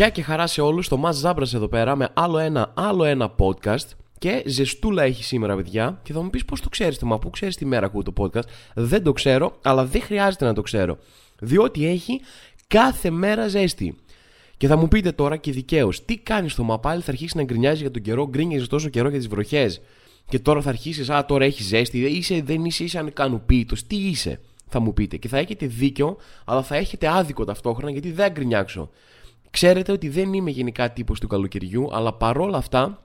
Γεια και χαρά σε όλους, το Μας Ζάμπρας εδώ πέρα με άλλο ένα, άλλο ένα podcast και ζεστούλα έχει σήμερα παιδιά και θα μου πεις πώς το ξέρεις το μα πού ξέρεις τη μέρα ακούω το podcast δεν το ξέρω αλλά δεν χρειάζεται να το ξέρω διότι έχει κάθε μέρα ζέστη και θα μου πείτε τώρα και δικαίως, τι κάνεις στο μαπάλι, θα αρχίσεις να γκρινιάζεις για τον καιρό, γκρίνιαζες τόσο καιρό για τις βροχές. Και τώρα θα αρχίσεις, Α, τώρα έχει ζέστη, είσαι, δεν είσαι, είσαι ανικανοποίητος. Τι είσαι, θα μου πείτε. Και θα έχετε δίκιο, αλλά θα έχετε άδικο ταυτόχρονα γιατί δεν γκρινιάξω. Ξέρετε ότι δεν είμαι γενικά τύπος του καλοκαιριού, αλλά παρόλα αυτά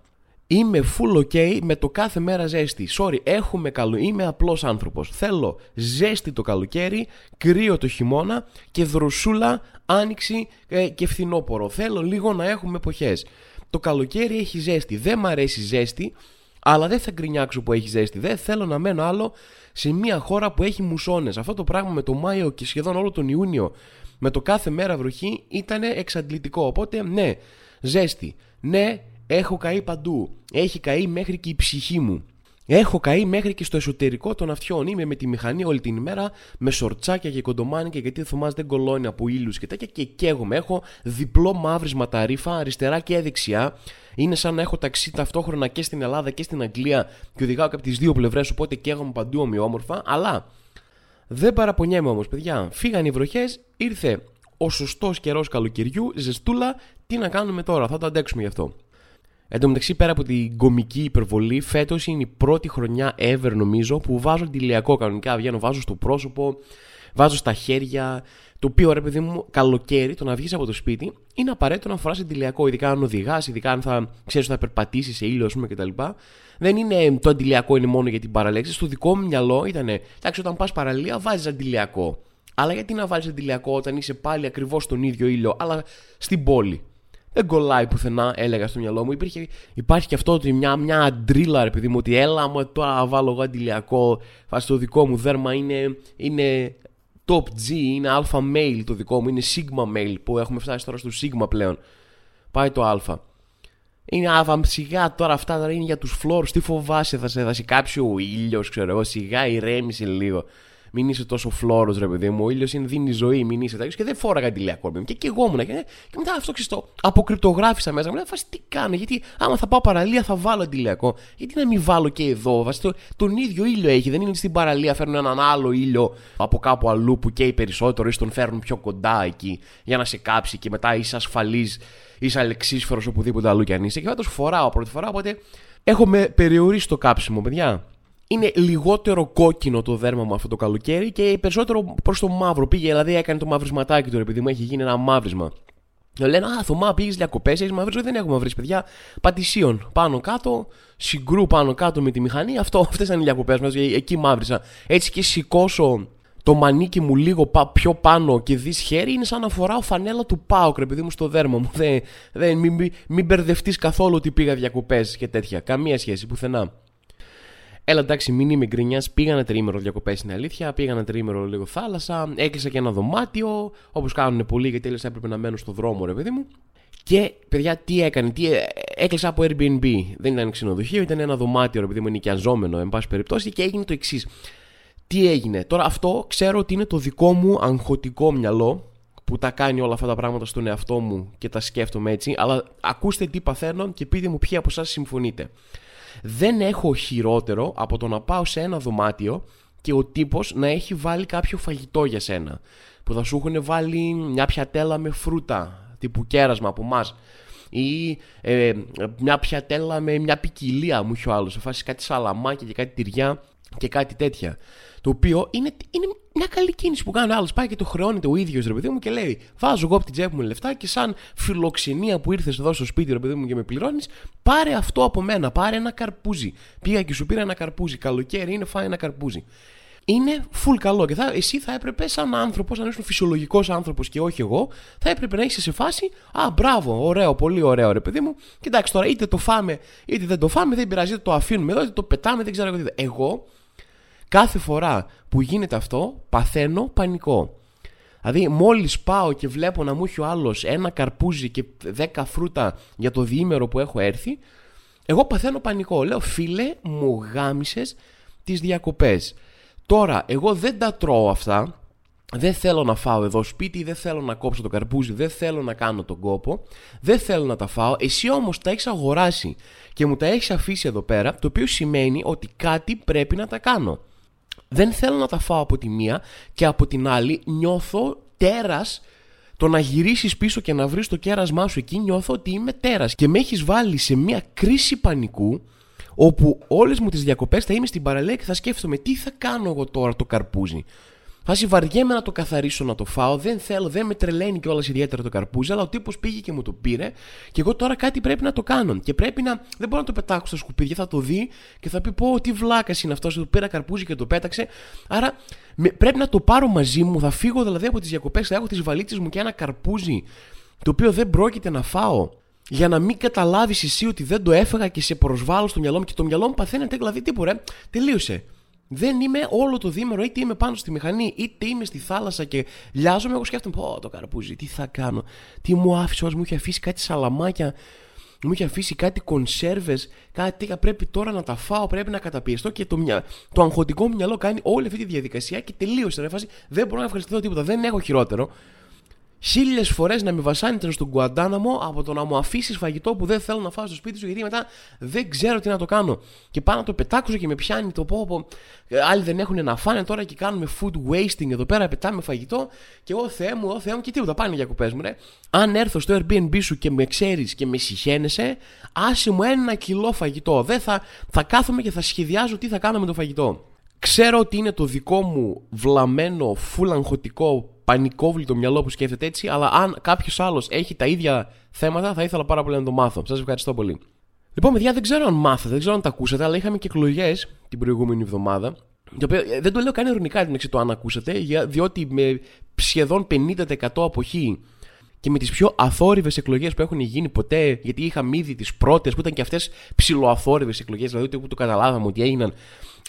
είμαι full ok με το κάθε μέρα ζέστη. Sorry, έχουμε καλό. Είμαι απλός άνθρωπος. Θέλω ζέστη το καλοκαίρι, κρύο το χειμώνα και δροσούλα άνοιξη ε, και φθινόπορο. Θέλω λίγο να έχουμε εποχές. Το καλοκαίρι έχει ζέστη. Δεν μ' αρέσει ζέστη, αλλά δεν θα γκρινιάξω που έχει ζέστη. Δεν θέλω να μένω άλλο σε μια χώρα που έχει μουσώνες. Αυτό το πράγμα με το Μάιο και σχεδόν όλο τον Ιούνιο με το κάθε μέρα βροχή ήταν εξαντλητικό. Οπότε ναι, ζέστη. Ναι, έχω καεί παντού. Έχει καεί μέχρι και η ψυχή μου. Έχω καεί μέχρι και στο εσωτερικό των αυτιών. Είμαι με τη μηχανή όλη την ημέρα, με σορτσάκια και κοντομάνικα, γιατί ο Θωμάς δεν κολώνει από ήλιου και τέτοια. Και καίγομαι. Έχω διπλό μαύρισμα τα ρήφα, αριστερά και δεξιά. Είναι σαν να έχω ταξί ταυτόχρονα και στην Ελλάδα και στην Αγγλία και οδηγάω και από τις δύο πλευρές, οπότε καίγομαι παντού ομοιόμορφα. Αλλά δεν παραπονιέμαι όμως, παιδιά. Φύγαν οι βροχές, ήρθε ο σωστός καιρός καλοκαιριού, ζεστούλα. Τι να κάνουμε τώρα, θα το αντέξουμε γι' αυτό. Εν τω μεταξύ, πέρα από την κομική υπερβολή, φέτος είναι η πρώτη χρονιά ever νομίζω που βάζω αντιλιακό κανονικά. Βγαίνω, βάζω στο πρόσωπο, βάζω στα χέρια. Το οποίο ρε παιδί μου, καλοκαίρι, το να βγεις από το σπίτι, είναι απαραίτητο να φοράς αντιλιακό. Ειδικά αν οδηγάς, ειδικά αν θα ξέρεις θα περπατήσεις σε ήλιο, ας πούμε κτλ. Δεν είναι το αντιλιακό είναι μόνο για την παραλέξη. Στο δικό μου μυαλό ήταν, εντάξει, όταν πας παραλία, βάζεις αντιλιακό. Αλλά γιατί να βάλει αντιλιακό όταν είσαι πάλι ακριβώς στον ίδιο ήλιο, αλλά στην πόλη; Δεν κολλάει πουθενά, έλεγα στο μυαλό μου. Υπήρχε, υπάρχει και αυτό ότι μια, μια αντρίλα, επειδή μου, ότι έλα μου τώρα βάλω εγώ αντιλιακό. Φάση το δικό μου δέρμα είναι, είναι top G, είναι alpha male το δικό μου, είναι sigma male που έχουμε φτάσει τώρα στο sigma πλέον. Πάει το α. Είναι άβαμ σιγά τώρα αυτά τώρα είναι για τους φλόρους, τι φοβάσαι θα σε, θα σε κάψει ο ήλιος ξέρω εγώ, σιγά ηρέμησε λίγο. Μην είσαι τόσο φλόρος, ρε παιδί μου. Ο ήλιος δίνει ζωή, μην είσαι τέτοιος. Και δεν φόραγα αντιλιακό. Και, και εγώ ήμουν. Και, και μετά αυτό ξεστό. Αποκρυπτογράφησα μέσα. Μου λέει φάση τι κάνω. Γιατί άμα θα πάω παραλία θα βάλω αντιλιακό. Γιατί να μην βάλω και εδώ. Βάσει, το, τον ίδιο ήλιο έχει. Δεν είναι στην παραλία. Φέρνουν έναν άλλο ήλιο από κάπου αλλού που καίει περισσότερο ή τον φέρνουν πιο κοντά εκεί για να σε κάψει και μετά είσαι ασφαλής, είσαι αλεξίσφαιρος οπουδήποτε αλλού κι αν είσαι. Και φέτος φοράω πρώτη φορά. Οπότε έχω με περιορίσει το κάψιμο, παιδιά είναι λιγότερο κόκκινο το δέρμα μου αυτό το καλοκαίρι και περισσότερο προς το μαύρο. Πήγε, δηλαδή έκανε το μαυρισματάκι του, επειδή μου έχει γίνει ένα μαύρισμα. Λένε, Α, Θωμά, πήγες διακοπές, έχεις μαύρισμα. Δεν έχουμε μαυρίσει, παιδιά. Πατησίων πάνω κάτω, συγκρού πάνω κάτω με τη μηχανή. Αυτό, αυτές ήταν οι διακοπές μας. Εκεί μαύρισα. Έτσι και σηκώσω το μανίκι μου λίγο πιο πάνω και δεις χέρι, είναι σαν να φοράω φανέλα του Πάουκ, επειδή μου στο δέρμα μου. Δεν, δεν, μην, μην, μην μπερδευτείς καθόλου ότι πήγα διακοπές και τέτοια. Καμία σχέση, πουθενά. Έλα εντάξει, μην είμαι γκρινιάς. Πήγα ένα τρίμερο διακοπές στην αλήθεια. Πήγα ένα τρίμερο λίγο θάλασσα. Έκλεισα και ένα δωμάτιο. Όπως κάνουν πολλοί, γιατί τέλος έπρεπε να μένω στο δρόμο, ρε παιδί μου. Και παιδιά, τι έκανε, τι ε, έκλεισα από Airbnb. Δεν ήταν ξενοδοχείο, ήταν ένα δωμάτιο, ρε παιδί μου, νοικιαζόμενο, εν πάση περιπτώσει. Και έγινε το εξής. Τι έγινε; Τώρα αυτό ξέρω ότι είναι το δικό μου αγχωτικό μυαλό που τα κάνει όλα αυτά τα πράγματα στον εαυτό μου και τα σκέφτομαι έτσι. Αλλά ακούστε τι παθαίνω και πείτε μου ποιοι από εσάς συμφωνείτε. Δεν έχω χειρότερο από το να πάω σε ένα δωμάτιο και ο τύπος να έχει βάλει κάποιο φαγητό για σένα. Που θα σου έχουν βάλει μια πιατέλα με φρούτα, τύπου κέρασμα από εμάς. Ή ε, μια πιατέλα με μια ποικιλία μου είχε ο άλλος. Σε φάση κάτι σαλαμάκια και κάτι τυριά και κάτι τέτοια. Το οποίο είναι, είναι μια καλή κίνηση που κάνει ο άλλος. Πάει και το χρεώνεται ο ίδιος ρε παιδί μου και λέει: Βάζω εγώ από την τσέπη μου λεφτά και σαν φιλοξενία που ήρθες εδώ στο σπίτι ρε παιδί μου και με πληρώνεις, πάρε αυτό από μένα. Πάρε ένα καρπούζι. Πήγα και σου πήρα ένα καρπούζι. Καλοκαίρι είναι, φάει ένα καρπούζι. Είναι full καλό και θα, εσύ θα έπρεπε σαν άνθρωπος, αν είσαι φυσιολογικός άνθρωπος και όχι εγώ, θα έπρεπε να είσαι σε φάση Α, μπράβο, ωραίο, πολύ ωραίο ρε παιδί μου. Κοιτάξτε τώρα, είτε το φάμε είτε δεν το φάμε, δεν πειράζει, είτε το αφήνουμε εδώ, είτε το πετάμε, δεν ξέρω εγώ. Εγώ Κάθε φορά που γίνεται αυτό, παθαίνω πανικό. Δηλαδή, μόλις πάω και βλέπω να μου έχει ο άλλος ένα καρπούζι και δέκα φρούτα για το διήμερο που έχω έρθει, εγώ παθαίνω πανικό. Λέω, φίλε, μου γάμισες τις διακοπές. Τώρα, εγώ δεν τα τρώω αυτά. δεν θέλω να φάω εδώ σπίτι, δεν θέλω να κόψω το καρπούζι, δεν θέλω να κάνω τον κόπο, δεν θέλω να τα φάω. Εσύ όμως τα έχεις αγοράσει και μου τα έχεις αφήσει εδώ πέρα, το οποίο σημαίνει ότι κάτι πρέπει να τα κάνω. Δεν θέλω να τα φάω από τη μία και από την άλλη νιώθω τέρας το να γυρίσεις πίσω και να βρεις το κέρασμά σου εκεί, νιώθω ότι είμαι τέρας. Και με έχεις βάλει σε μια κρίση πανικού, όπου όλες μου τις διακοπές θα είμαι στην παραλία και θα σκέφτομαι τι θα κάνω εγώ τώρα το καρπούζι. Φάση βαριέμαι να το καθαρίσω να το φάω. Δεν θέλω, δεν με τρελαίνει κιόλας ιδιαίτερα το καρπούζι. Αλλά ο τύπος πήγε και μου το πήρε. Και εγώ τώρα κάτι πρέπει να το κάνω. Και πρέπει να. Δεν μπορώ να το πετάξω στα σκουπίδια. Θα το δει και θα πει: Πω, τι βλάκας είναι αυτός. Του πήρα καρπούζι και το πέταξε. Άρα με, πρέπει να το πάρω μαζί μου. Θα φύγω δηλαδή από τις διακοπές. Θα έχω τις βαλίτσες μου και ένα καρπούζι το οποίο δεν πρόκειται να φάω. Για να μην καταλάβεις εσύ ότι δεν το έφεγα και σε προσβάλλω στο μυαλό μου και το μυαλό μου παθαίνεται δηλαδή τίποτα. Τελείωσε. Δεν είμαι όλο το δίμερο, είτε είμαι πάνω στη μηχανή, είτε είμαι στη θάλασσα και λιάζομαι. Εγώ σκέφτομαι, Πω το καρπούζι, τι θα κάνω. Τι μου άφησε, μου είχε αφήσει κάτι σαλαμάκια, μου είχε αφήσει κάτι κονσέρβες, κάτι πρέπει τώρα να τα φάω, πρέπει να καταπιεστώ και το, μυα... το αγχωτικό μου μυαλό κάνει όλη αυτή τη διαδικασία και τελείωσε. Ρε, φάση, δεν μπορώ να ευχαριστηθώ τίποτα, δεν έχω χειρότερο χίλιες φορές να με βασάνετε στον Κουαντάναμο από το να μου αφήσει φαγητό που δεν θέλω να φάω στο σπίτι σου, γιατί μετά δεν ξέρω τι να το κάνω. Και πάω να το πετάξω και με πιάνει το πω. πω άλλοι δεν έχουν να φάνε τώρα και κάνουμε food wasting εδώ πέρα, πετάμε φαγητό. Και εγώ Θεέ μου, εγώ Θεέ μου και τίποτα πάνε για κουπές μου, ρε. Αν έρθω στο Airbnb σου και με ξέρεις και με συχαίνεσαι, άσε μου ένα κιλό φαγητό. Δεν θα, θα κάθομαι και θα σχεδιάζω τι θα κάνω με το φαγητό. Ξέρω ότι είναι το δικό μου βλαμμένο, φουλαγχωτικό πανικόβλητο μυαλό που σκέφτεται έτσι, αλλά αν κάποιος άλλος έχει τα ίδια θέματα, θα ήθελα πάρα πολύ να το μάθω. Σας ευχαριστώ πολύ. Λοιπόν, παιδιά, δεν ξέρω αν μάθατε, δεν ξέρω αν τα ακούσατε, αλλά είχαμε και εκλογές την προηγούμενη εβδομάδα. Το οποίο ε, δεν το λέω καν ειρωνικά την το αν ακούσατε, διότι με σχεδόν 50% αποχή και με τις πιο αθόρυβες εκλογές που έχουν γίνει ποτέ, γιατί είχαμε ήδη τις πρώτες που ήταν και αυτές ψηλοαθόρυβες εκλογές, δηλαδή ούτε το καταλάβαμε ότι έγιναν.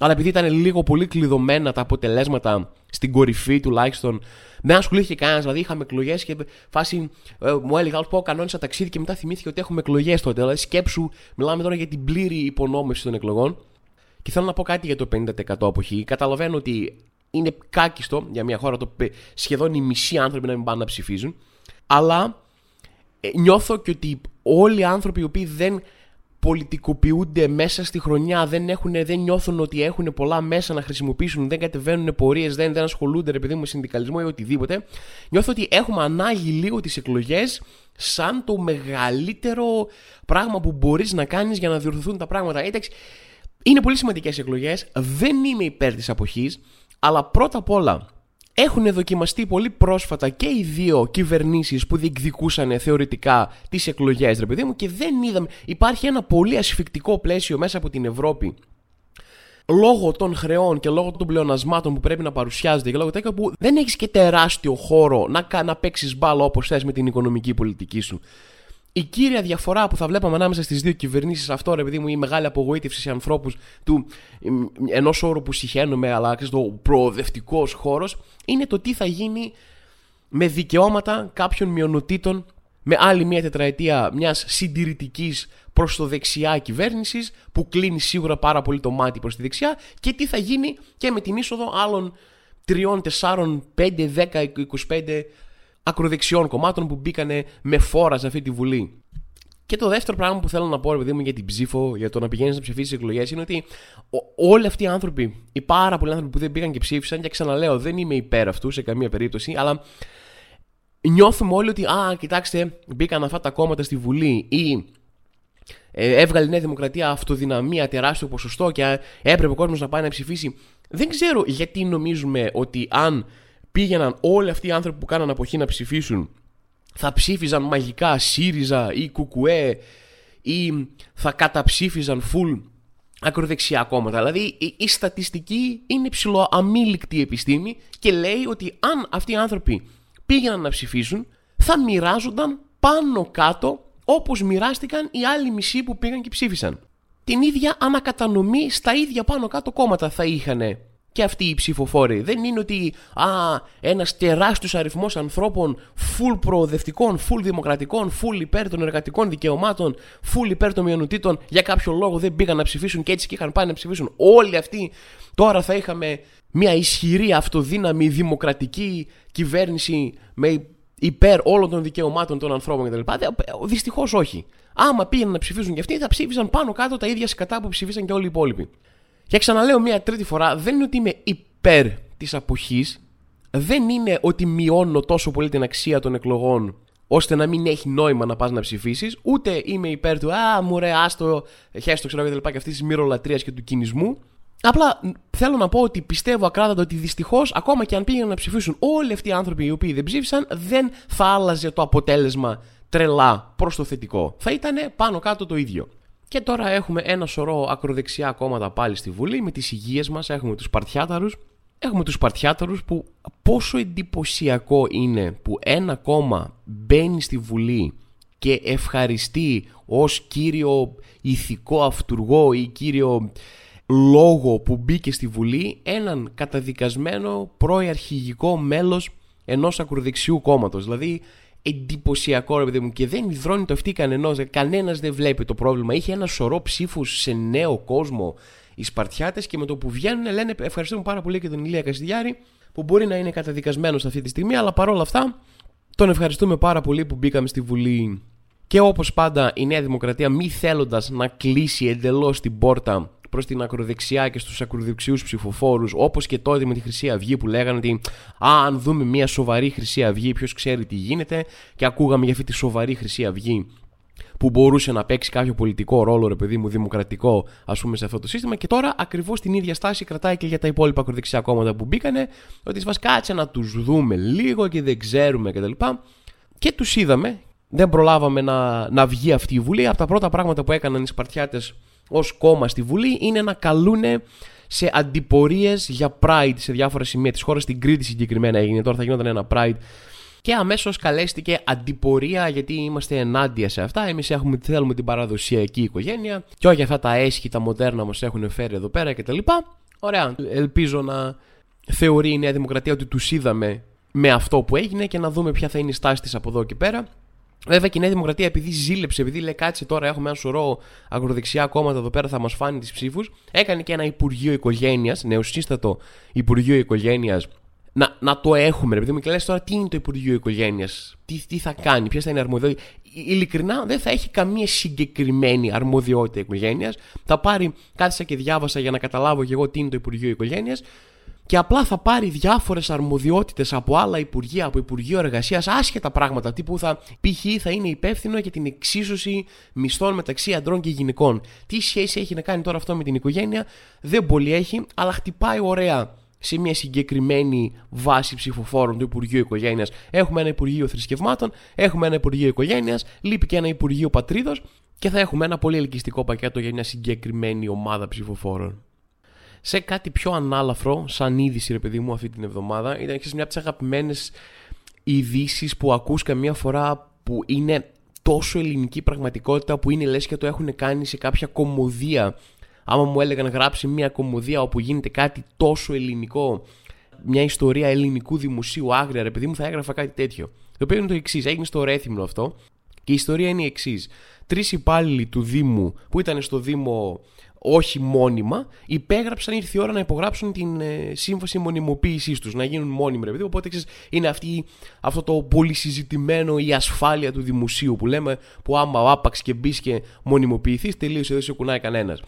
Αλλά επειδή ήταν λίγο πολύ κλειδωμένα τα αποτελέσματα στην κορυφή τουλάχιστον, δεν ασχολήθηκε κανένας. Δηλαδή είχαμε εκλογές και φάση ε, μου έλεγε άλλος πω κανόνισα ταξίδι και μετά θυμήθηκε ότι έχουμε εκλογές τότε. Δηλαδή σκέψου, μιλάμε τώρα για την πλήρη υπονόμευση των εκλογών. Και θέλω να πω κάτι για το 50% αποχή. Καταλαβαίνω ότι είναι κάκιστο για μια χώρα το σχεδόν οι μισοί άνθρωποι να μην πάνε να ψηφίζουν. Αλλά ε, νιώθω και ότι όλοι οι άνθρωποι οι οποίοι δεν πολιτικοποιούνται μέσα στη χρονιά, δεν, έχουν, δεν νιώθουν ότι έχουν πολλά μέσα να χρησιμοποιήσουν, δεν κατεβαίνουν πορείες, δεν, δεν ασχολούνται ρε παιδί μου με συνδικαλισμό ή οτιδήποτε. Νιώθω ότι έχουμε ανάγκη λίγο τις εκλογές σαν το μεγαλύτερο πράγμα που μπορείς να κάνεις για να διορθωθούν τα πράγματα. Εντάξει, είναι πολύ σημαντικές εκλογές. Δεν είμαι υπέρ της αποχής, αλλά πρώτα απ' όλα έχουν δοκιμαστεί πολύ πρόσφατα και οι δύο κυβερνήσεις που διεκδικούσαν θεωρητικά τις εκλογές ρε παιδί μου και δεν είδαμε υπάρχει ένα πολύ ασφικτικό πλαίσιο μέσα από την Ευρώπη. Λόγω των χρεών και λόγω των πλεονασμάτων που πρέπει να παρουσιάζεται και λόγω τέτοια που δεν έχεις και τεράστιο χώρο να, να παίξεις μπάλα όπως θες με την οικονομική πολιτική σου η κύρια διαφορά που θα βλέπαμε ανάμεσα στις δύο κυβερνήσεις, αυτό ρε παιδί μου, η μεγάλη απογοήτευση σε ανθρώπους του ενός όρου που συχαίνουμε, αλλά το προοδευτικός χώρος, είναι το τι θα γίνει με δικαιώματα κάποιων μειονοτήτων με άλλη μια τετραετία μιας συντηρητικής προς το δεξιά κυβέρνησης, που κλείνει σίγουρα πάρα πολύ το μάτι προς τη δεξιά, και τι θα γίνει και με την είσοδο άλλων 3, 4, 5, 10, 25 ακροδεξιών κομμάτων που μπήκανε με φόρα σε αυτή τη Βουλή. Και το δεύτερο πράγμα που θέλω να πω, επειδή μου για την ψήφο, για το να πηγαίνεις να ψηφίσεις εκλογές, είναι ότι όλοι αυτοί οι άνθρωποι, οι πάρα πολλοί άνθρωποι που δεν πήγαν και ψήφισαν, και ξαναλέω, δεν είμαι υπέρ αυτού σε καμία περίπτωση, αλλά νιώθουμε όλοι ότι, α, κοιτάξτε, μπήκαν αυτά τα κόμματα στη Βουλή ή ε, έβγαλε η Νέα Δημοκρατία αυτοδυναμία τεράστιο ποσοστό και έπρεπε ο κόσμος να πάει να ψηφίσει. Δεν ξέρω γιατί νομίζουμε ότι αν πήγαιναν όλοι αυτοί οι άνθρωποι που κάναν αποχή να ψηφίσουν θα ψήφιζαν μαγικά ΣΥΡΙΖΑ ή ΚΟΚΟΕ ή θα καταψήφιζαν φουλ ακροδεξιά κόμματα. Δηλαδή η, η στατιστική είναι ψηλοαμήλικτη επιστήμη και λέει ότι αν αυτοί οι άνθρωποι πήγαιναν να ψηφίσουν θα μοιράζονταν πάνω κάτω όπως μοιράστηκαν οι άλλοι μισοί που πήγαν και ψήφισαν. Την ίδια ανακατανομή στα ίδια πάνω κάτω κόμματα θα είχαν και αυτοί οι ψηφοφόροι. Δεν είναι ότι α, ένας τεράστιος αριθμός ανθρώπων full προοδευτικών, full δημοκρατικών, full υπέρ των εργατικών δικαιωμάτων, full υπέρ των μειονοτήτων για κάποιο λόγο δεν πήγαν να ψηφίσουν και έτσι και είχαν πάει να ψηφίσουν. Όλοι αυτοί τώρα θα είχαμε μια ισχυρή, αυτοδύναμη, δημοκρατική κυβέρνηση με υπέρ όλων των δικαιωμάτων των ανθρώπων κτλ. Δυστυχώς όχι. Άμα πήγαιναν να ψηφίσουν και αυτοί, θα ψήφισαν πάνω κάτω τα ίδια σκατά που ψήφισαν και όλοι οι υπόλοιποι. Και ξαναλέω μία τρίτη φορά, δεν είναι ότι είμαι υπέρ της αποχής, δεν είναι ότι μειώνω τόσο πολύ την αξία των εκλογών ώστε να μην έχει νόημα να πας να ψηφίσεις, ούτε είμαι υπέρ του Α, μου ρε, άστο, χέστο, ξέρω και και αυτής της μυρολατρείας και του κινησμού. Απλά θέλω να πω ότι πιστεύω ακράδαντα ότι δυστυχώς, ακόμα και αν πήγαιναν να ψηφίσουν όλοι αυτοί οι άνθρωποι οι οποίοι δεν ψήφισαν, δεν θα άλλαζε το αποτέλεσμα τρελά προς το θετικό. Θα ήταν πάνω κάτω το ίδιο. Και τώρα έχουμε ένα σωρό ακροδεξιά κόμματα πάλι στη Βουλή με τις υγείες μας, έχουμε τους Παρτιάταρους. Έχουμε τους Παρτιάταρους που πόσο εντυπωσιακό είναι που ένα κόμμα μπαίνει στη Βουλή και ευχαριστεί ως κύριο ηθικό αυτούργο ή κύριο λόγο που μπήκε στη Βουλή έναν καταδικασμένο προϊαρχηγικό μέλος ενός ακροδεξιού κόμματος. Δηλαδή εντυπωσιακό ρε παιδί μου και δεν υδρώνει το αυτή κανενός. Κανένας δεν βλέπει το πρόβλημα. Είχε ένα σωρό ψήφους σε νέο κόσμο οι Σπαρτιάτες και με το που βγαίνουν λένε ευχαριστούμε πάρα πολύ και τον Ηλία Κασιδιάρη που μπορεί να είναι καταδικασμένος αυτή τη στιγμή, αλλά παρόλα αυτά τον ευχαριστούμε πάρα πολύ που μπήκαμε στη Βουλή. Και όπως πάντα η Νέα Δημοκρατία μη θέλοντας να κλείσει εντελώς την πόρτα προς την ακροδεξιά και στους ακροδεξιούς ψηφοφόρους, όπως και τότε με τη Χρυσή Αυγή που λέγανε ότι Α, αν δούμε μια σοβαρή Χρυσή Αυγή, ποιος ξέρει τι γίνεται, και ακούγαμε για αυτή τη σοβαρή Χρυσή Αυγή που μπορούσε να παίξει κάποιο πολιτικό ρόλο, ρε παιδί μου, δημοκρατικό, ας πούμε, σε αυτό το σύστημα. Και τώρα ακριβώς την ίδια στάση κρατάει και για τα υπόλοιπα ακροδεξιά κόμματα που μπήκανε, ότι μα κάτσε να τους δούμε λίγο και δεν ξέρουμε κτλ. Και, και τους είδαμε, δεν προλάβαμε να, να βγει αυτή η Βουλή. Από τα πρώτα πράγματα που έκαναν οι Σπαρτιάτες ως κόμμα στη Βουλή είναι να καλούν σε αντιπορίες για Pride σε διάφορα σημεία της χώρας. Στην Κρήτη συγκεκριμένα έγινε. Τώρα θα γινόταν ένα Pride. Και αμέσως καλέστηκε αντιπορία γιατί είμαστε ενάντια σε αυτά. Εμείς θέλουμε την παραδοσιακή οικογένεια και όχι αυτά τα έσχη, τα μοντέρνα μας έχουν φέρει εδώ πέρα κτλ. Ωραία. Ελπίζω να θεωρεί η Νέα Δημοκρατία ότι τους είδαμε με αυτό που έγινε και να δούμε ποια θα είναι η στάση της από εδώ και πέρα. Βέβαια και η Νέα Δημοκρατία επειδή ζήλεψε, επειδή λέει κάτσε τώρα έχουμε ένα σωρό αγροδεξιά κόμματα εδώ πέρα θα μας φάνει τις ψήφους, έκανε και ένα Υπουργείο Οικογένειας, νεοσύστατο Υπουργείο Οικογένειας. Να, να το έχουμε, ρε παιδί μου, και λες τώρα τι είναι το Υπουργείο Οικογένειας, τι, τι θα κάνει, ποιες θα είναι αρμοδιότητα. Ειλικρινά δεν θα έχει καμία συγκεκριμένη αρμοδιότητα οικογένειας. Θα πάρει, κάθισα και διάβασα για να καταλάβω και εγώ τι είναι το Υπουργείο Οικογένειας και απλά θα πάρει διάφορες αρμοδιότητες από άλλα υπουργεία, από Υπουργείο Εργασίας, άσχετα πράγματα. Τύπου θα, π.χ. θα είναι υπεύθυνο για την εξίσωση μισθών μεταξύ αντρών και γυναικών. Τι σχέση έχει να κάνει τώρα αυτό με την οικογένεια, δεν πολύ έχει, αλλά χτυπάει ωραία σε μια συγκεκριμένη βάση ψηφοφόρων του Υπουργείου Οικογένειας. Έχουμε ένα Υπουργείο Θρησκευμάτων, έχουμε ένα Υπουργείο Οικογένειας, λείπει και ένα Υπουργείο Πατρίδος και θα έχουμε ένα πολύ ελκυστικό πακέτο για μια συγκεκριμένη ομάδα ψηφοφόρων σε κάτι πιο ανάλαφρο, σαν είδηση, ρε παιδί μου, αυτή την εβδομάδα. Ήταν μια από τις αγαπημένες ειδήσεις που ακούς καμία φορά που είναι τόσο ελληνική πραγματικότητα που είναι λες και το έχουν κάνει σε κάποια κομμωδία. Άμα μου έλεγαν γράψει μια κομμωδία όπου γίνεται κάτι τόσο ελληνικό, μια ιστορία ελληνικού δημοσίου άγρια, ρε παιδί μου, θα έγραφα κάτι τέτοιο. Το οποίο είναι το εξής: έγινε στο Ρέθυμνο αυτό και η ιστορία είναι η εξής. Τρεις υπάλληλοι του Δήμου που ήταν στο Δήμο όχι μόνιμα, υπέγραψαν, ήρθε η ώρα να υπογράψουν την ε, σύμβαση μονιμοποίησής τους, να γίνουν μόνιμοι, ρε παιδί. Οπότε ξέρεις, είναι αυτή, αυτό το πολύ συζητημένο η ασφάλεια του δημοσίου που λέμε, που άμα άπαξ και μπεις και μονιμοποιηθείς, τελείωσε, δεν σε κουνάει κανένας.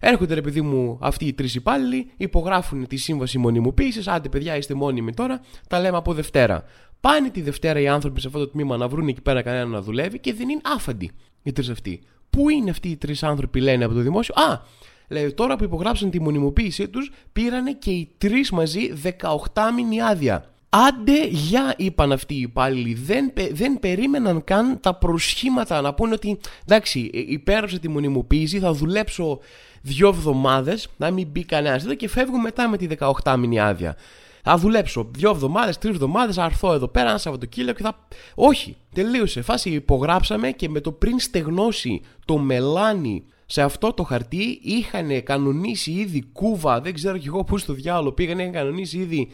Έρχονται ρε παιδί μου αυτοί οι τρεις υπάλληλοι, υπογράφουν τη σύμβαση μονιμοποίησης. Άντε, παιδιά, είστε μόνιμοι τώρα, τα λέμε από Δευτέρα. Πάνε τη Δευτέρα οι άνθρωποι σε αυτό το τμήμα να βρουν εκεί πέρα κανένα να δουλεύει και δεν είναι άφαντοι οι τρεις αυτοί. Πού είναι αυτοί οι τρεις άνθρωποι, λένε από το δημόσιο; Α, λέει τώρα που υπογράψαν τη μονιμοποίησή τους, πήρανε και οι τρεις μαζί 18 μήνυ άδεια. Άντε, για είπαν αυτοί οι υπάλληλοι. Δεν, δεν περίμεναν καν τα προσχήματα να πούνε ότι εντάξει, ε, υπέραψα τη μονιμοποίηση, θα δουλέψω δύο εβδομάδες, να μην μπει κανένας εδώ και φεύγω μετά με τη 18 μήνυ άδεια. Θα δουλέψω δύο εβδομάδες, τρεις εβδομάδες, θα έρθω εδώ πέρα ένα Σαββατοκύριακο και θα. Όχι, τελείωσε. Φάση υπογράψαμε και με το πριν στεγνώσει το μελάνι σε αυτό το χαρτί είχαν κανονίσει ήδη Κούβα, δεν ξέρω κι εγώ πού στο διάλογο πήγαν, είχαν κανονίσει ήδη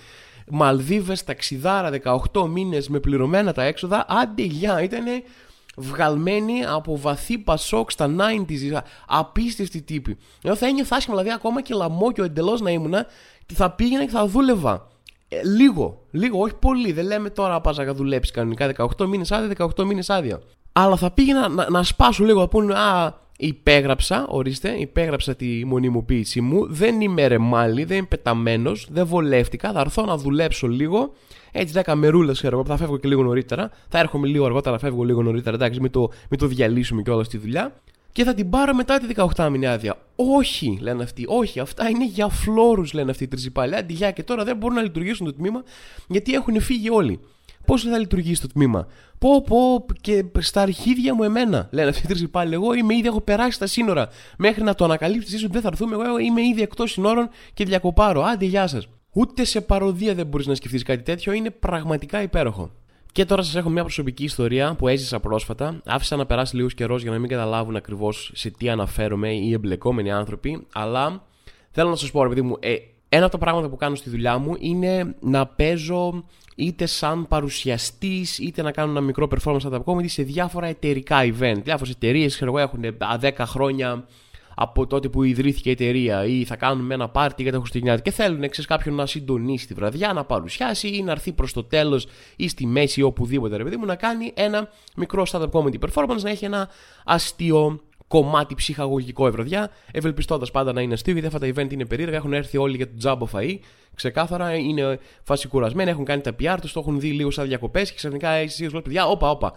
Μαλδίβες, ταξιδάρα, 18 μήνες με πληρωμένα τα έξοδα, άντε γεια, ήταν βγαλμένοι από βαθύ πασόκ στα 90s. Απίστευτοι τύποι. Εγώ θα ένιωθα άσχημα, δηλαδή ακόμα και λαμόγιο εντελώς να ήμουνα, θα πήγαινα και θα δούλευα. Ε, λίγο, λίγο, όχι πολύ. Δεν λέμε τώρα πας να δουλέψεις κανονικά 18 μήνες άδεια, 18 μήνες άδεια. Αλλά θα πήγαινα να, να σπάσω λίγο, να πούνε Α, υπέγραψα, ορίστε, υπέγραψα τη μονιμοποίησή μου. Δεν είμαι ρεμάλι, δεν είμαι πεταμένος, δεν βολεύτηκα. Θα έρθω να δουλέψω λίγο. Έτσι, 10 μερούλες ξέρω εγώ, θα φεύγω και λίγο νωρίτερα. Θα έρχομαι λίγο αργότερα, θα φεύγω λίγο νωρίτερα. Εντάξει, μην το, μην το διαλύσουμε κιόλας τη δουλειά. Και θα την πάρω μετά τη 18 μηνή άδεια. Όχι, λένε αυτοί. Όχι, αυτά είναι για φλόρους, λένε αυτοί οι τριζυπάλοι. Αντί και τώρα δεν μπορούν να λειτουργήσουν το τμήμα γιατί έχουν φύγει όλοι. Πώς θα λειτουργήσει το τμήμα; Πω, πω, και στα αρχίδια μου εμένα. Λένε αυτοί οι τρεις πάλι. Εγώ είμαι ήδη, έχω περάσει τα σύνορα. Μέχρι να το ανακαλύψεις, ίσω δεν θα έρθουμε. Εγώ είμαι ήδη εκτός συνόρων και διακοπάρω. Άντε, γεια σας. Ούτε σε παροδία δεν μπορείς να σκεφτείς κάτι τέτοιο. Είναι πραγματικά υπέροχο. Και τώρα σας έχω μια προσωπική ιστορία που έζησα πρόσφατα. Άφησα να περάσει λίγος καιρός για να μην καταλάβουν ακριβώς σε τι αναφέρομαι οι εμπλεκόμενοι άνθρωποι. Αλλά θέλω να σας πω, ρε παιδί μου, ε, ένα από τα πράγματα που κάνω στη δουλειά μου είναι να παίζω είτε σαν παρουσιαστής, είτε να κάνω ένα μικρό performance stand-up comedy σε διάφορα εταιρικά event. Διάφορες εταιρείες, ξέρω εγώ, έχουν 10 χρόνια από τότε που ιδρύθηκε η εταιρεία ή θα κάνουμε ένα πάρτι για τα Χριστουγεννιάτικα και θέλουν ξέρεις, κάποιον να συντονίσει τη βραδιά, να παρουσιάσει ή να έρθει προς το τέλος ή στη μέση ή οπουδήποτε ρε παιδί μου να κάνει ένα μικρό stand-up comedy performance, να έχει ένα αστείο κομμάτι ψυχαγωγικό ευρωδιά, ευελπιστώντας πάντα να είναι αστείο, γιατί αυτά τα event είναι περίεργα, έχουν έρθει όλοι για το τζάμπο φαΐ, ξεκάθαρα είναι φάση κουρασμένοι, έχουν κάνει τα PR τους, το έχουν δει λίγο σαν διακοπές και ξαφνικά εσύ λε, παιδιά, όπα, όπα.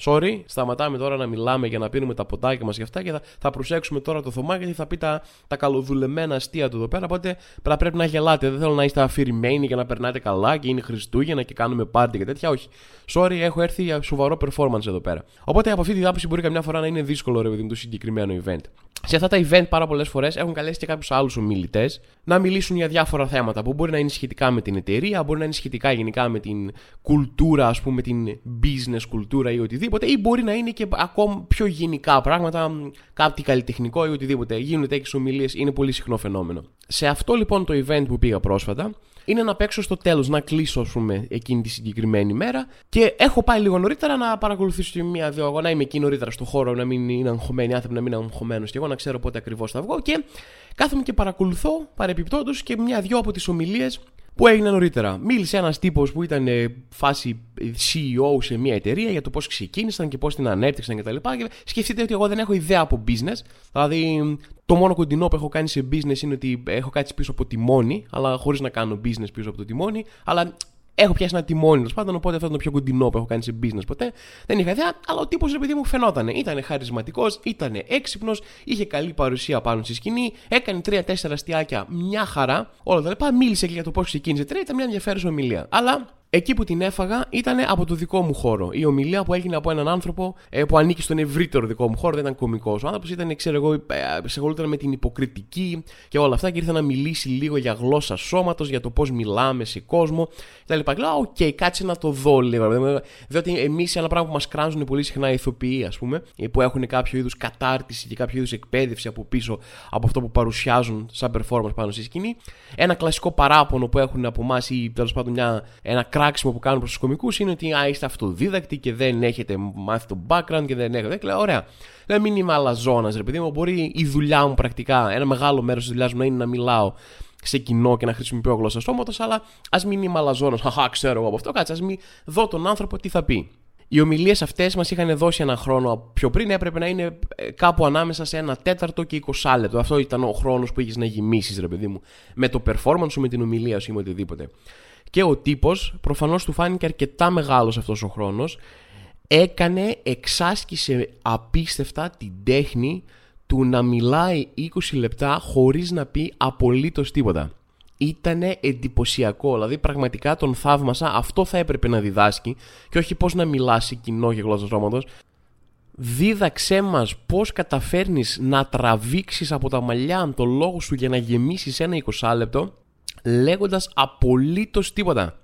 Sorry, σταματάμε τώρα να μιλάμε για να πίνουμε τα ποτάκια μας και αυτά και θα, θα προσέξουμε τώρα το Θωμά γιατί θα πει τα, τα καλοδουλεμένα αστεία του εδώ πέρα. Οπότε πρέπει να γελάτε. Δεν θέλω να είστε αφηρημένοι και να περνάτε καλά και είναι Χριστούγεννα και κάνουμε πάρτι και τέτοια. Όχι. Sorry, έχω έρθει για σοβαρό performance εδώ πέρα. Οπότε από αυτή τη άποψη μπορεί καμιά φορά να είναι δύσκολο ρε παιδί το συγκεκριμένο event. Σε αυτά τα event πάρα πολλές φορές έχουν καλέσει και κάποιους άλλους ομιλητές να μιλήσουν για διάφορα θέματα που μπορεί να είναι σχετικά με την εταιρεία, μπορεί να είναι σχετικά γενικά με την κουλτούρα, ας πούμε, την business κουλτούρα ή οτιδήποτε, ή μπορεί να είναι και ακόμα πιο γενικά πράγματα, κάτι καλλιτεχνικό ή οτιδήποτε. Γίνονται τέτοιες ομιλίες, είναι πολύ συχνό φαινόμενο. Σε αυτό λοιπόν το event που πήγα πρόσφατα, είναι να παίξω στο τέλος, να κλείσω, ας πούμε, εκείνη τη συγκεκριμένη μέρα. Και έχω πάει λίγο νωρίτερα να παρακολουθήσω μία-δύο αγώνα, να είμαι εκεί νωρίτερα στο χώρο, να μην είναι αγχωμένοι άνθρωποι, να μην είναι αγχωμένος και εγώ να ξέρω πότε ακριβώς θα βγω. Και κάθομαι και παρακολουθώ παρεπιπτόντω και μία-δυο από τις ομιλίες που έγινε νωρίτερα. Μίλησε ένας τύπος που ήταν ε, φάση CEO σε μια εταιρεία για το πώς ξεκίνησαν και πώς την ανέπτυξαν κτλ. Και, και σκεφτείτε ότι εγώ δεν έχω ιδέα από business. Δηλαδή, το μόνο κοντινό που έχω κάνει σε business είναι ότι έχω κάτσει πίσω από τιμόνι, αλλά χωρίς να κάνω business πίσω από το τιμόνι. Αλλά Έχω πιάσει ένα τιμόνι τέλος πάντων, οπότε αυτό ήταν το πιο κοντινό που έχω κάνει σε business ποτέ. Δεν είχα ιδέα, αλλά ο τύπος επειδή μου φαινόταν. Ήταν χαρισματικός, ήταν έξυπνος, είχε καλή παρουσία πάνω στη σκηνή, έκανε τρία-τέσσερα αστιάκια μια χαρά. Όλα τα λοιπά. Μίλησε και για το πώς ξεκίνησε τρία, ήταν μια ενδιαφέρουσα ομιλία. Αλλά Εκεί που την έφαγα ήταν από το δικό μου χώρο. Η ομιλία που έγινε από έναν άνθρωπο ε, που ανήκει στον ευρύτερο δικό μου χώρο, δεν ήταν κωμικός. Ο άνθρωπος ήταν, ξέρω εγώ, ε, ασχολούταν με την υποκριτική και όλα αυτά και ήρθε να μιλήσει λίγο για γλώσσα σώματος, για το πώς μιλάμε σε κόσμο κτλ. Και λέω, OK, okay, κάτσε να το δω λίγο. Διότι εμείς ένα πράγμα που μας κράζουν πολύ συχνά οι ηθοποιοί, ας πούμε, ε, που έχουν κάποιο είδους κατάρτιση και κάποιο είδους εκπαίδευση από πίσω από αυτό που παρουσιάζουν σαν performance πάνω στη σκηνή. Ένα κλασικό παράπονο που έχουν από εμάς ή τέλος πάντων μια, ένα κράξιμο που κάνουν προς τους κωμικούς είναι ότι α, είστε αυτοδίδακτοι και δεν έχετε μάθει το background και δεν έχετε. Λέω, ωραία. Δεν μην είμαι αλαζόνας, ρε παιδί μου. Μπορεί η δουλειά μου πρακτικά, ένα μεγάλο μέρος της δουλειάς μου να είναι να μιλάω σε κοινό και να χρησιμοποιώ γλώσσα σώματο, αλλά ας μην είμαι αλαζόνας. Χαχά, ξέρω εγώ από αυτό. Κάτσε, ας μην δω τον άνθρωπο τι θα πει. Οι ομιλίες αυτές μας είχαν δώσει ένα χρόνο πιο πριν, έπρεπε να είναι ε, κάπου ανάμεσα σε ένα τέταρτο και 20 λεπτό. Αυτό ήταν ο χρόνος που είχες να γεμίσεις, ρε παιδί μου, με το performance σου, με την ομιλία σου ή με οτιδήποτε. Και ο τύπος, προφανώς του φάνηκε αρκετά μεγάλος αυτός ο χρόνος, έκανε, εξάσκησε απίστευτα την τέχνη του να μιλάει 20 λεπτά χωρίς να πει απολύτως τίποτα. Ήτανε εντυπωσιακό, δηλαδή πραγματικά τον θαύμασα, αυτό θα έπρεπε να διδάσκει και όχι πώς να μιλάσει κοινό και γλώσσας σώματος. Δίδαξέ μας πώς καταφέρνεις να τραβήξεις από τα μαλλιά το λόγο σου για να γεμίσεις ένα 20 λεπτό λέγοντας απολύτως τίποτα.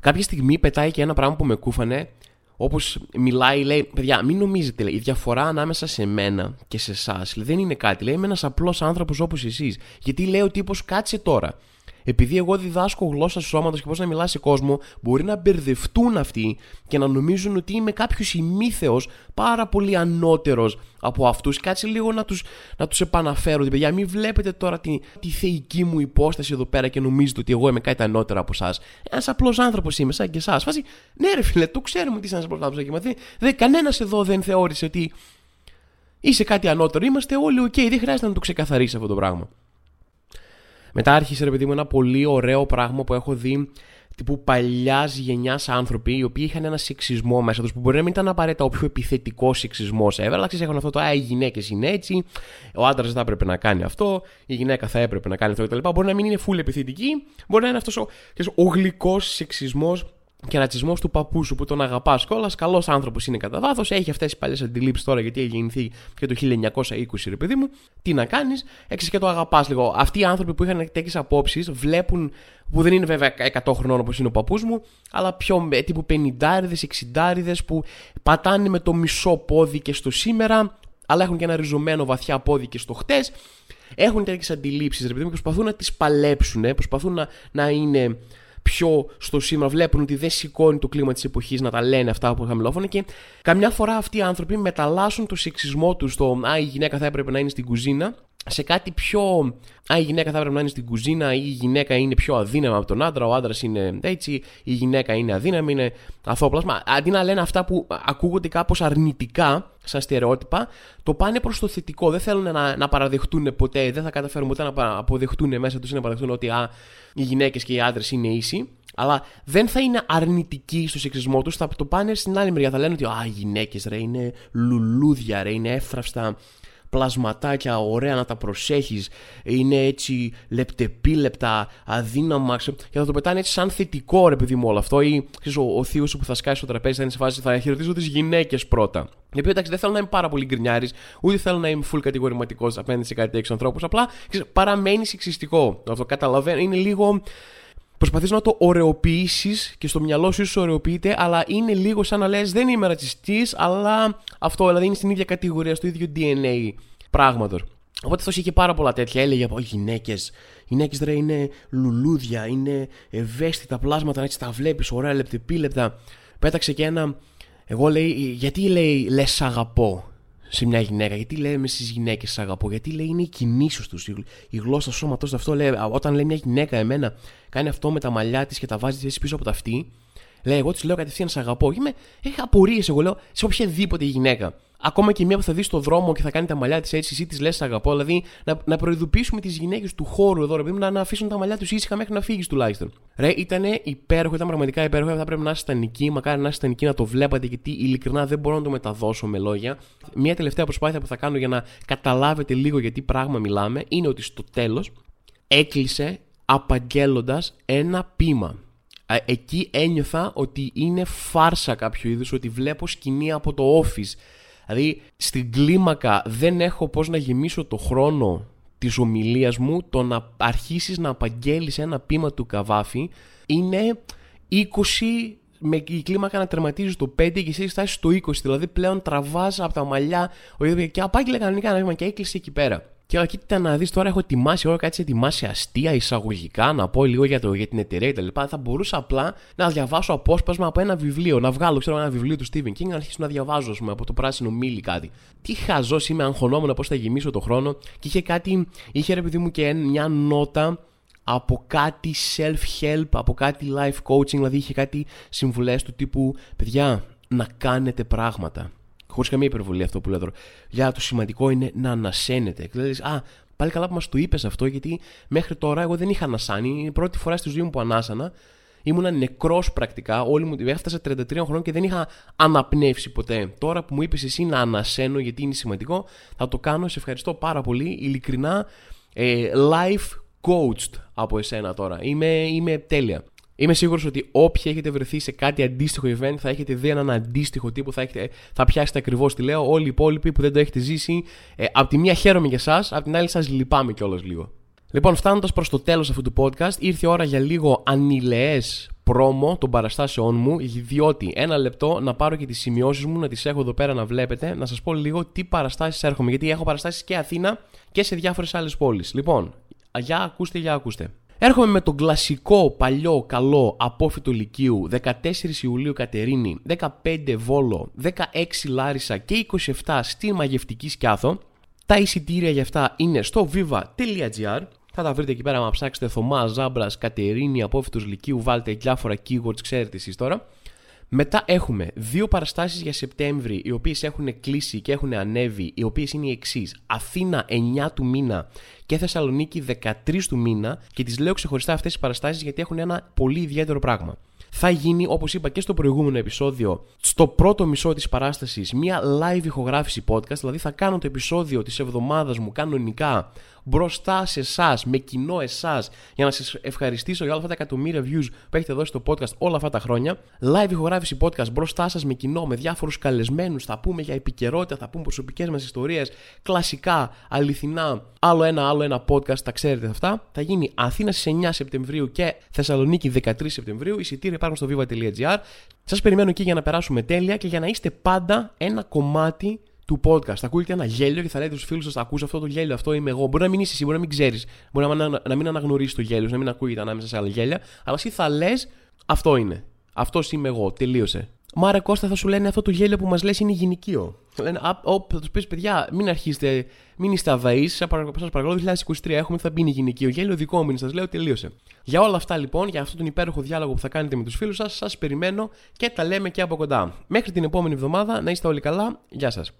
Κάποια στιγμή πετάει και ένα πράγμα που με κούφανε Όπως μιλάει, λέει, παιδιά, μην νομίζετε, λέει, η διαφορά ανάμεσα σε μένα και σε εσάς δεν είναι κάτι. Λέει, είμαι ένας απλός άνθρωπος όπως εσείς. Γιατί λέει ο τύπος, κάτσε τώρα. Επειδή εγώ διδάσκω γλώσσα σώματος και πώς να μιλάς σε κόσμο, μπορεί να μπερδευτούν αυτοί και να νομίζουν ότι είμαι κάποιος ημίθεος πάρα πολύ ανώτερος από αυτούς. Κάτσε λίγο να τους να τους επαναφέρω. Ότι παιδιά, μην βλέπετε τώρα τη, τη θεϊκή μου υπόσταση εδώ πέρα και νομίζετε ότι εγώ είμαι κάτι ανώτερο από εσάς. Ένας απλός άνθρωπος είμαι, σαν και εσάς. Φάση, ναι, ρε φίλε, το ξέρουμε ότι είσαι ένας απλός άνθρωπος. Δεν, κανένας εδώ δεν θεώρησε ότι είσαι κάτι ανώτερο. Είμαστε όλοι οκ, δεν χρειάζεται να το ξεκαθαρίσει αυτό το πράγμα. Μετά άρχισε ρε παιδί μου ένα πολύ ωραίο πράγμα που έχω δει τύπου παλιά γενιάς άνθρωποι οι οποίοι είχαν ένα σεξισμό μέσα τους που μπορεί να μην ήταν απαραίτητα ο πιο επιθετικός σεξισμός ever, αλλά ξέρεις, έχουν αυτό το Α, οι γυναίκες είναι έτσι, ο άντρας δεν θα έπρεπε να κάνει αυτό, η γυναίκα θα έπρεπε να κάνει αυτό κτλ. Μπορεί να μην είναι full επιθετική, μπορεί να είναι αυτός ο, ο γλυκός σεξισμός και ρατσισμός του παππού σου που τον αγαπάς κιόλας. Καλός άνθρωπος είναι κατά βάθος. Έχει αυτές τις παλιές αντιλήψεις τώρα γιατί έχει γεννηθεί και το 1920, ρε παιδί μου. Τι να κάνεις, έξι και το αγαπάς λίγο. Αυτοί οι άνθρωποι που είχαν τέτοιες απόψεις βλέπουν, που δεν είναι βέβαια 100 χρονών όπως είναι ο παππούς μου, αλλά πιο τύπου 50 60 που πατάνε με το μισό πόδι και στο σήμερα, αλλά έχουν και ένα ριζωμένο βαθιά πόδι και στο χτες. Έχουν τέτοιες αντιλήψεις, ρε παιδί μου, προσπαθούν να τις παλέψουν, προσπαθούν να, να είναι πιο στο σήμερα, βλέπουν ότι δεν σηκώνει το κλίμα της εποχής να τα λένε αυτά που χαμηλόφωνα και καμιά φορά αυτοί οι άνθρωποι μεταλλάσσουν το σεξισμό τους στο Α, η γυναίκα θα έπρεπε να είναι στην κουζίνα σε κάτι πιο. Α, η γυναίκα θα έπρεπε να είναι στην κουζίνα, ή η γυναίκα είναι πιο αδύναμη από τον άντρα, ο άντρας είναι έτσι, η γυναίκα είναι αδύναμη, είναι αθώπλασμα. Αντί να λένε αυτά που ακούγονται κάπως αρνητικά, σαν στερεότυπα, το πάνε προς το θετικό. Δεν θέλουν να, να παραδεχτούν ποτέ, δεν θα καταφέρουν ποτέ να αποδεχτούν μέσα τους ή να παραδεχτούν ότι α, οι γυναίκες και οι άντρες είναι ίσοι. Αλλά δεν θα είναι αρνητικοί στο σεξισμό τους, θα το πάνε στην άλλη μεριά. Θα λένε ότι α, οι γυναίκες ρε είναι λουλούδια, ρε είναι εύθραυστα πλασματάκια, ωραία να τα προσέχεις, είναι έτσι λεπτεπίλεπτα, αδύναμα και θα το πετάνε έτσι σαν θετικό ρε παιδί μου όλο αυτό ή ξέρεις, ο, ο θείος σου που θα σκάσει στο τραπέζι θα είναι σε φάση θα χαιρετήσω τις γυναίκες πρώτα. Γιατί εντάξει δεν θέλω να είμαι πάρα πολύ γκρινιάρης, ούτε θέλω να είμαι full κατηγορηματικός απέναντι σε κάτι τέτοιου ανθρώπους, απλά ξέρεις, παραμένεις σεξιστικό. Αυτό καταλαβαίνω, είναι λίγο προσπαθείς να το ωρεοποιήσεις και στο μυαλό σου ίσως ωρεοποιείται, αλλά είναι λίγο σαν να λες: Δεν είμαι ρατσιστής, αλλά αυτό δηλαδή είναι στην ίδια κατηγορία, στο ίδιο DNA πράγματος. Οπότε αυτός είχε πάρα πολλά τέτοια. Έλεγε από γυναίκες. Γυναίκες ρε είναι λουλούδια, είναι ευαίσθητα πλάσματα, έτσι τα βλέπεις, ωραία λεπτεπίλεπτα. Πέταξε και ένα. Εγώ λέει, γιατί λέει λες αγαπώ; Σε μια γυναίκα. Γιατί λέμε στι γυναίκες αγαπώ, Γιατί λέει είναι οι κινήσει του, η γλώσσα σώματός του. Αυτό λέει, όταν λέει μια γυναίκα εμένα κάνει αυτό με τα μαλλιά της και τα βάζει έτσι πίσω από τα αυτή, λέει εγώ της λέω κατευθείαν σε αγαπώ. Είμαι, έχει απορίες, εγώ λέω, σε οποιαδήποτε γυναίκα. Ακόμα και μία που θα δεις στο δρόμο και θα κάνει τα μαλλιά της έτσι, εσύ της λες αγαπώ. Δηλαδή να, να προειδοποιήσουμε τις γυναίκες του χώρου εδώ, ρε, να, να αφήσουν τα μαλλιά τους ήσυχα μέχρι να φύγεις τουλάχιστον. Ρε, ήταν υπέροχο, ήταν πραγματικά υπέροχο. Θα πρέπει να είστε εκεί, μακάρι να είστε εκεί να το βλέπατε, γιατί ειλικρινά δεν μπορώ να το μεταδώσω με λόγια. Μία τελευταία προσπάθεια που θα κάνω για να καταλάβετε λίγο γιατί πράγμα μιλάμε είναι ότι στο τέλος έκλεισε απαγγέλλοντας ένα πείμα. Εκεί ένιωθα ότι είναι φάρσα κάποιο είδους, ότι βλέπω σκηνή από το office Δηλαδή στην κλίμακα δεν έχω πώς να γεμίσω το χρόνο της ομιλίας μου το να αρχίσεις να απαγγέλεις ένα πείμα του καβάφη είναι 20 με η κλίμακα να τερματίζει το 5 και εσύ φτάσει στο 20. Δηλαδή πλέον τραβάς από τα μαλλιά και απάγγειλε κανονικά ένα βήμα και έκλεισε εκεί πέρα. Και κοίτα να δεις τώρα, έχω ετοιμάσει, έχω κάτι ετοιμάσει αστεία, εισαγωγικά, να πω λίγο για, το, για την εταιρεία κτλ. Θα μπορούσα απλά να διαβάσω απόσπασμα από ένα βιβλίο, να βγάλω ξέρω, ένα βιβλίο του Stephen King, να αρχίσω να διαβάζω, πούμε, από το πράσινο μίλι κάτι. Τι χαζός είμαι, αγχωνόμουν πώς θα γεμίσω το χρόνο. Και είχε κάτι, είχε ρε παιδί μου και μια νότα από κάτι self-help, από κάτι life coaching, δηλαδή είχε κάτι συμβουλές του τύπου, παιδιά, να κάνετε πράγματα Χωρίς καμία υπερβολή αυτό που λέω τώρα. Για το σημαντικό είναι να ανασένετε. Δηλαδή, α, πάλι καλά που μας το είπες αυτό, γιατί μέχρι τώρα εγώ δεν είχα ανασάνει. Είναι η πρώτη φορά στη ζωή μου που ανάσανα. Ήμουνα νεκρός πρακτικά. Όλη μου έφτασα 33 χρόνων και δεν είχα αναπνεύσει ποτέ. Τώρα που μου είπες εσύ να ανασένω, γιατί είναι σημαντικό, θα το κάνω. Σε ευχαριστώ πάρα πολύ. Ειλικρινά, ε, life coached από εσένα τώρα. Είμαι, είμαι τέλεια. Είμαι σίγουρος ότι όποιοι έχετε βρεθεί σε κάτι αντίστοιχο event θα έχετε δει έναν αντίστοιχο τύπο, θα, έχετε, θα πιάσετε ακριβώς τι λέω. Όλοι οι υπόλοιποι που δεν το έχετε ζήσει, ε, απ' τη μία χαίρομαι για εσά, απ' την άλλη σας λυπάμαι κιόλας λίγο. Λοιπόν, φτάνοντας προς το τέλος αυτού του podcast, ήρθε η ώρα για λίγο ανηλαιέ πρόμο των παραστάσεών μου, διότι ένα λεπτό να πάρω και τις σημειώσεις μου, να τις έχω εδώ πέρα να βλέπετε, να σας πω λίγο τι παραστάσεις έρχομαι. Γιατί έχω παραστάσεις και Αθήνα και σε διάφορες άλλες πόλεις. Λοιπόν, για ακούστε, για ακούστε. Έρχομαι με τον κλασικό, παλιό, καλό απόφυτο Λυκείου 14 Ιουλίου Κατερίνη, 15 Βόλο, 16 Λάρισα και 27 στη Μαγευτική Σκιάθο. Τα εισιτήρια για αυτά είναι στο viva.gr. Θα τα βρείτε εκεί πέρα, να ψάξετε Θωμά, Ζάμπρας, Κατερίνη, απόφυτος Λυκείου, βάλτε διάφορα keywords, ξέρετε εσείς τώρα. Μετά έχουμε δύο παραστάσεις για Σεπτέμβρη, οι οποίες έχουν κλείσει και έχουν ανέβει, οι οποίες είναι οι εξής. Αθήνα 9 του μήνα και Θεσσαλονίκη 13 του μήνα και τις λέω ξεχωριστά αυτές τις παραστάσεις γιατί έχουν ένα πολύ ιδιαίτερο πράγμα. Θα γίνει, όπως είπα και στο προηγούμενο επεισόδιο, στο πρώτο μισό της παράστασης, μια live ηχογράφηση podcast. Δηλαδή, θα κάνω το επεισόδιο της εβδομάδας μου κανονικά μπροστά σε εσάς, με κοινό εσάς, για να σας ευχαριστήσω για όλα αυτά τα εκατομμύρια views που έχετε δώσει στο podcast όλα αυτά τα χρόνια. Live ηχογράφηση podcast μπροστά σας με κοινό, με διάφορους καλεσμένους. Θα πούμε για επικαιρότητα, θα πούμε προσωπικές μας ιστορίες, κλασικά, αληθινά. Άλλο ένα, άλλο ένα podcast, τα ξέρετε αυτά. Θα γίνει Αθήνα στις 9 Σεπτεμβρίου και Θεσσαλονίκη 13 Σεπτεμβρίου. Εισιτήρια υπάρχουν στο viva.gr. Σας περιμένω εκεί για να περάσουμε τέλεια και για να είστε πάντα ένα κομμάτι του podcast. Θα ακούγεται ένα γέλιο και θα λέτε στους φίλους σας: Θα ακούσω αυτό το γέλιο, αυτό είμαι εγώ. Μπορεί να μην είσαι εσύ, μπορεί να μην ξέρεις, μπορεί να, να, να μην αναγνωρίσει το γέλιο, να μην ακούγεται ανάμεσα σε άλλα γέλια, αλλά εσύ θα λες: Αυτό είναι. Αυτός είμαι εγώ. Τελείωσε. Μάρε Κώστα θα σου λένε αυτό το γέλιο που μας λες είναι γυναικείο. Λένε, α, θα τους πεις παιδιά, μην αρχίσετε, μην είστε αβαεί. Σας παρακαλώ, 2023 έχουμε, θα μπει γυναικείο γέλιο, δικό μου είναι, σας λέω, τελείωσε. Για όλα αυτά λοιπόν, για αυτόν τον υπέροχο διάλογο που θα κάνετε με τους φίλους σας, σας περιμένω και τα λέμε και από κοντά. Μέχρι την επόμενη εβδομάδα να είστε όλοι καλά. Γεια σας.